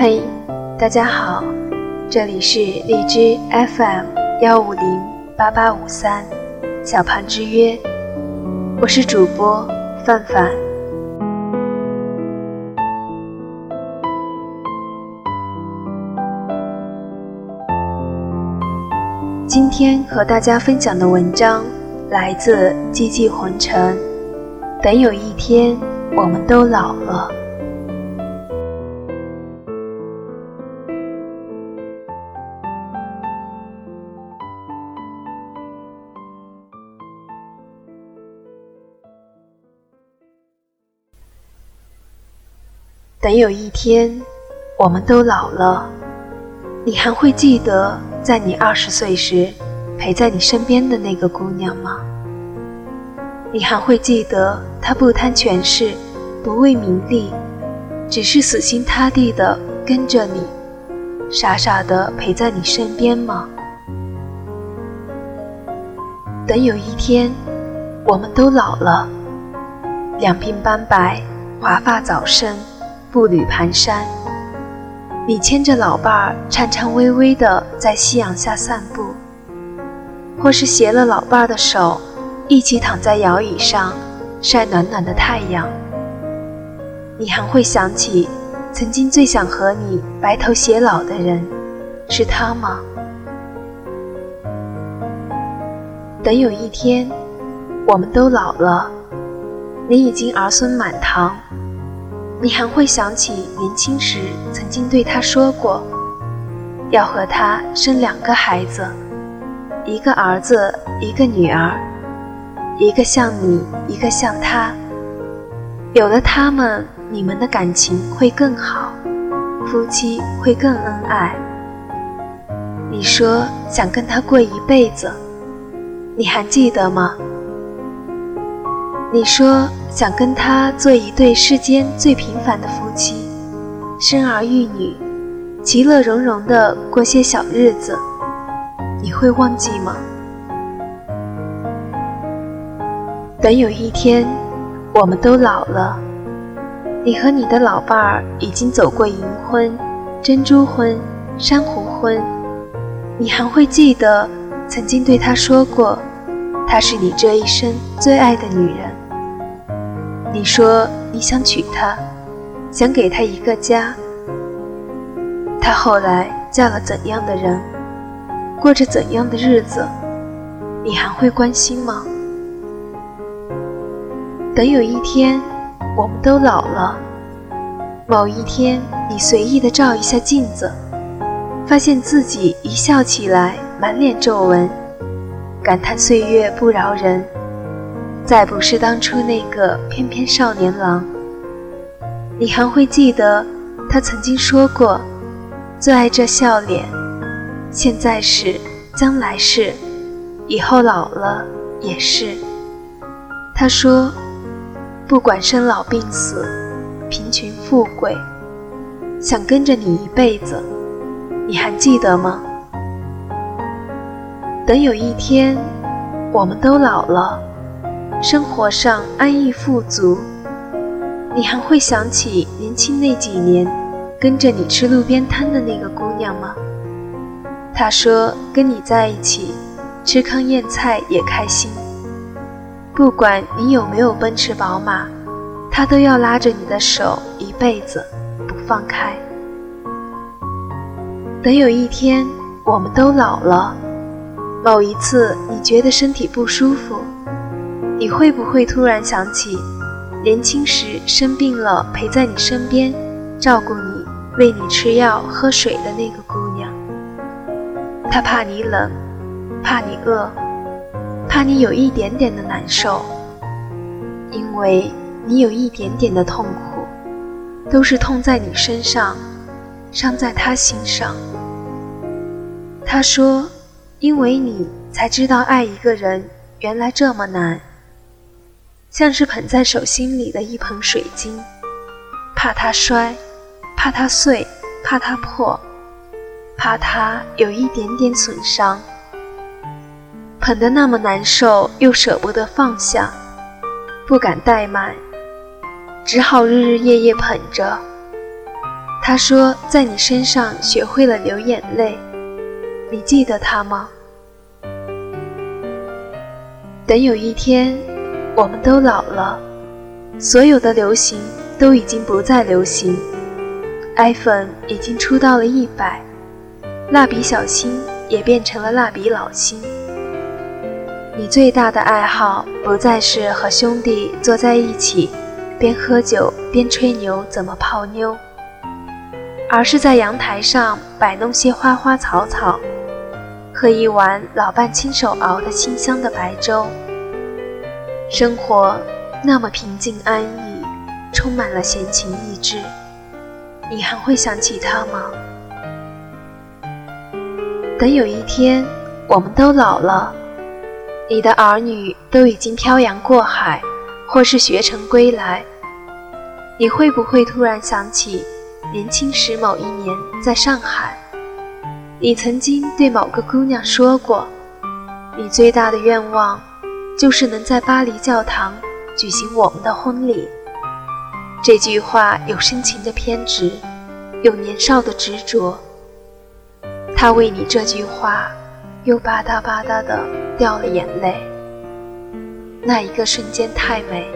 嘿，大家好，这里是荔枝 FM 幺五零八八五三小胖之约，我是主播范范。今天和大家分享的文章来自寂寂红尘。等有一天，我们都老了。等有一天，我们都老了，你还会记得在你二十岁时陪在你身边的那个姑娘吗？你还会记得她不贪权势，不为名利，只是死心塌地的跟着你，傻傻的陪在你身边吗？等有一天，我们都老了，两鬓斑白，华发早生。步履蹒跚，你牵着老伴儿，颤颤巍巍地在夕阳下散步，或是携了老伴儿的手，一起躺在摇椅上晒暖暖的太阳。你还会想起曾经最想和你白头偕老的人，是他吗？等有一天，我们都老了，你已经儿孙满堂。你还会想起年轻时曾经对他说过，要和他生两个孩子，一个儿子，一个女儿，一个像你，一个像他。有了他们，你们的感情会更好，夫妻会更恩爱。你说想跟他过一辈子，你还记得吗？你说想跟他做一对世间最平凡的夫妻，生儿育女，其乐融融的过些小日子，你会忘记吗？等有一天，我们都老了，你和你的老伴儿已经走过银婚、珍珠婚、珊瑚婚，你还会记得曾经对他说过，她是你这一生最爱的女人。你说你想娶她，想给她一个家。她后来嫁了怎样的人，过着怎样的日子，你还会关心吗？等有一天，我们都老了，某一天，你随意的照一下镜子，发现自己一笑起来满脸皱纹，感叹岁月不饶人。再不是当初那个翩翩少年郎，你还会记得他曾经说过：“最爱这笑脸，现在是，将来是，以后老了也是。”他说：“不管生老病死，贫穷富贵，想跟着你一辈子。”你还记得吗？等有一天，我们都老了。生活上安逸富足，你还会想起年轻那几年跟着你吃路边摊的那个姑娘吗？她说跟你在一起吃糠咽菜也开心，不管你有没有奔驰宝马，她都要拉着你的手一辈子不放开。等有一天我们都老了，某一次你觉得身体不舒服。你会不会突然想起，年轻时生病了陪在你身边，照顾你、喂你吃药、喝水的那个姑娘？她怕你冷，怕你饿，怕你有一点点的难受，因为你有一点点的痛苦，都是痛在你身上，伤在她心上。她说：“因为你才知道爱一个人原来这么难。”像是捧在手心里的一盆水晶，怕它摔，怕它碎，怕它破，怕它有一点点损伤。捧得那么难受，又舍不得放下，不敢怠慢，只好日日夜夜捧着。他说在你身上学会了流眼泪，你记得他吗？等有一天，我们都老了，所有的流行都已经不再流行，iPhone 已经出到了一百，蜡笔小新也变成了蜡笔老新。你最大的爱好不再是和兄弟坐在一起，边喝酒边吹牛怎么泡妞，而是在阳台上摆弄些花花草草，喝一碗老伴亲手熬的清香的白粥。生活那么平静安逸，充满了闲情逸致，你还会想起他吗？等有一天我们都老了。你的儿女都已经漂洋过海，或是学成归来，你会不会突然想起年轻时某一年在上海，你曾经对某个姑娘说过，你最大的愿望就是能在巴黎教堂举行我们的婚礼。这句话有深情的偏执，有年少的执着。他为你这句话。又吧嗒吧嗒的掉了眼泪，那一个瞬间太美，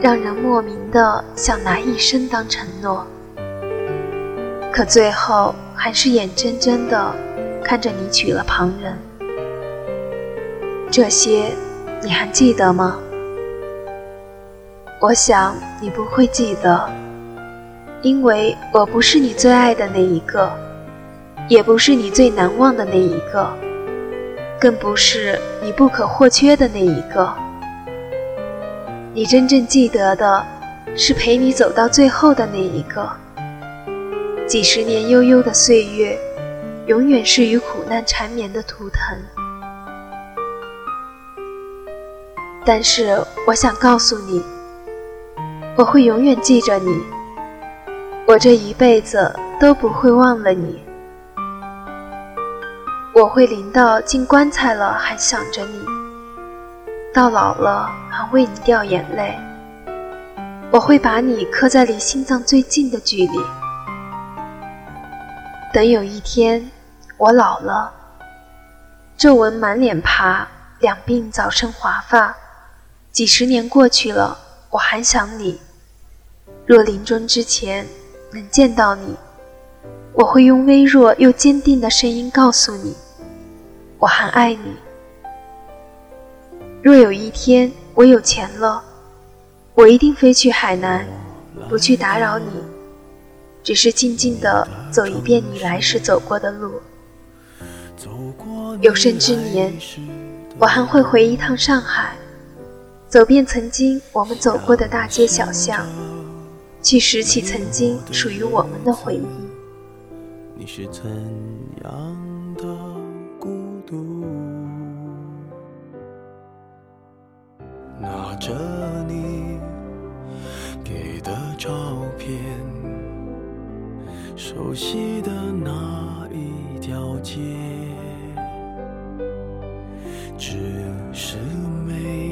让人莫名的想拿一生当承诺，可最后还是眼睁睁的看着你娶了旁人。这些你还记得吗？我想你不会记得，因为我不是你最爱的那一个。也不是你最难忘的那一个，更不是你不可或缺的那一个。你真正记得的，是陪你走到最后的那一个。几十年悠悠的岁月，永远是与苦难缠绵的图腾。但是我想告诉你，我会永远记着你，我这一辈子都不会忘了你。我会淋到进棺材了还想着你，到老了还为你掉眼泪。我会把你刻在离心脏最近的距离。等有一天我老了，皱纹满脸爬，两鬓早生华发，几十年过去了，我还想你。若临终之前能见到你。我会用微弱又坚定的声音告诉你，我还爱你。若有一天我有钱了，我一定飞去海南，不去打扰你，只是静静的走一遍你来时走过的路。有生之年，我还会回一趟上海，走遍曾经我们走过的大街小巷，去拾起曾经属于我们的回忆。你是怎样的孤独？拿着你给的照片，熟悉的那一条街，只是没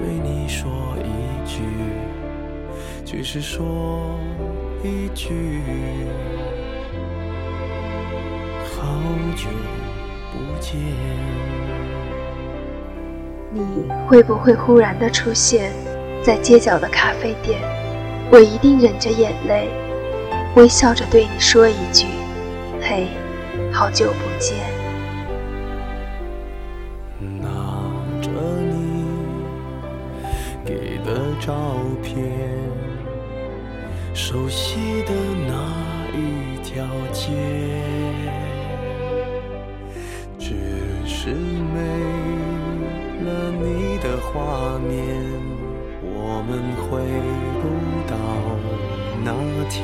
对你说一句，只是说一句。好久不见。你会不会忽然的出现在街角的咖啡店？我一定忍着眼泪，微笑着对你说一句：嘿，好久不见。那。照片，熟悉的那一条街，只是没了你的画面，我们回不到那天。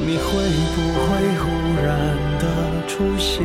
你会不会忽然的出现？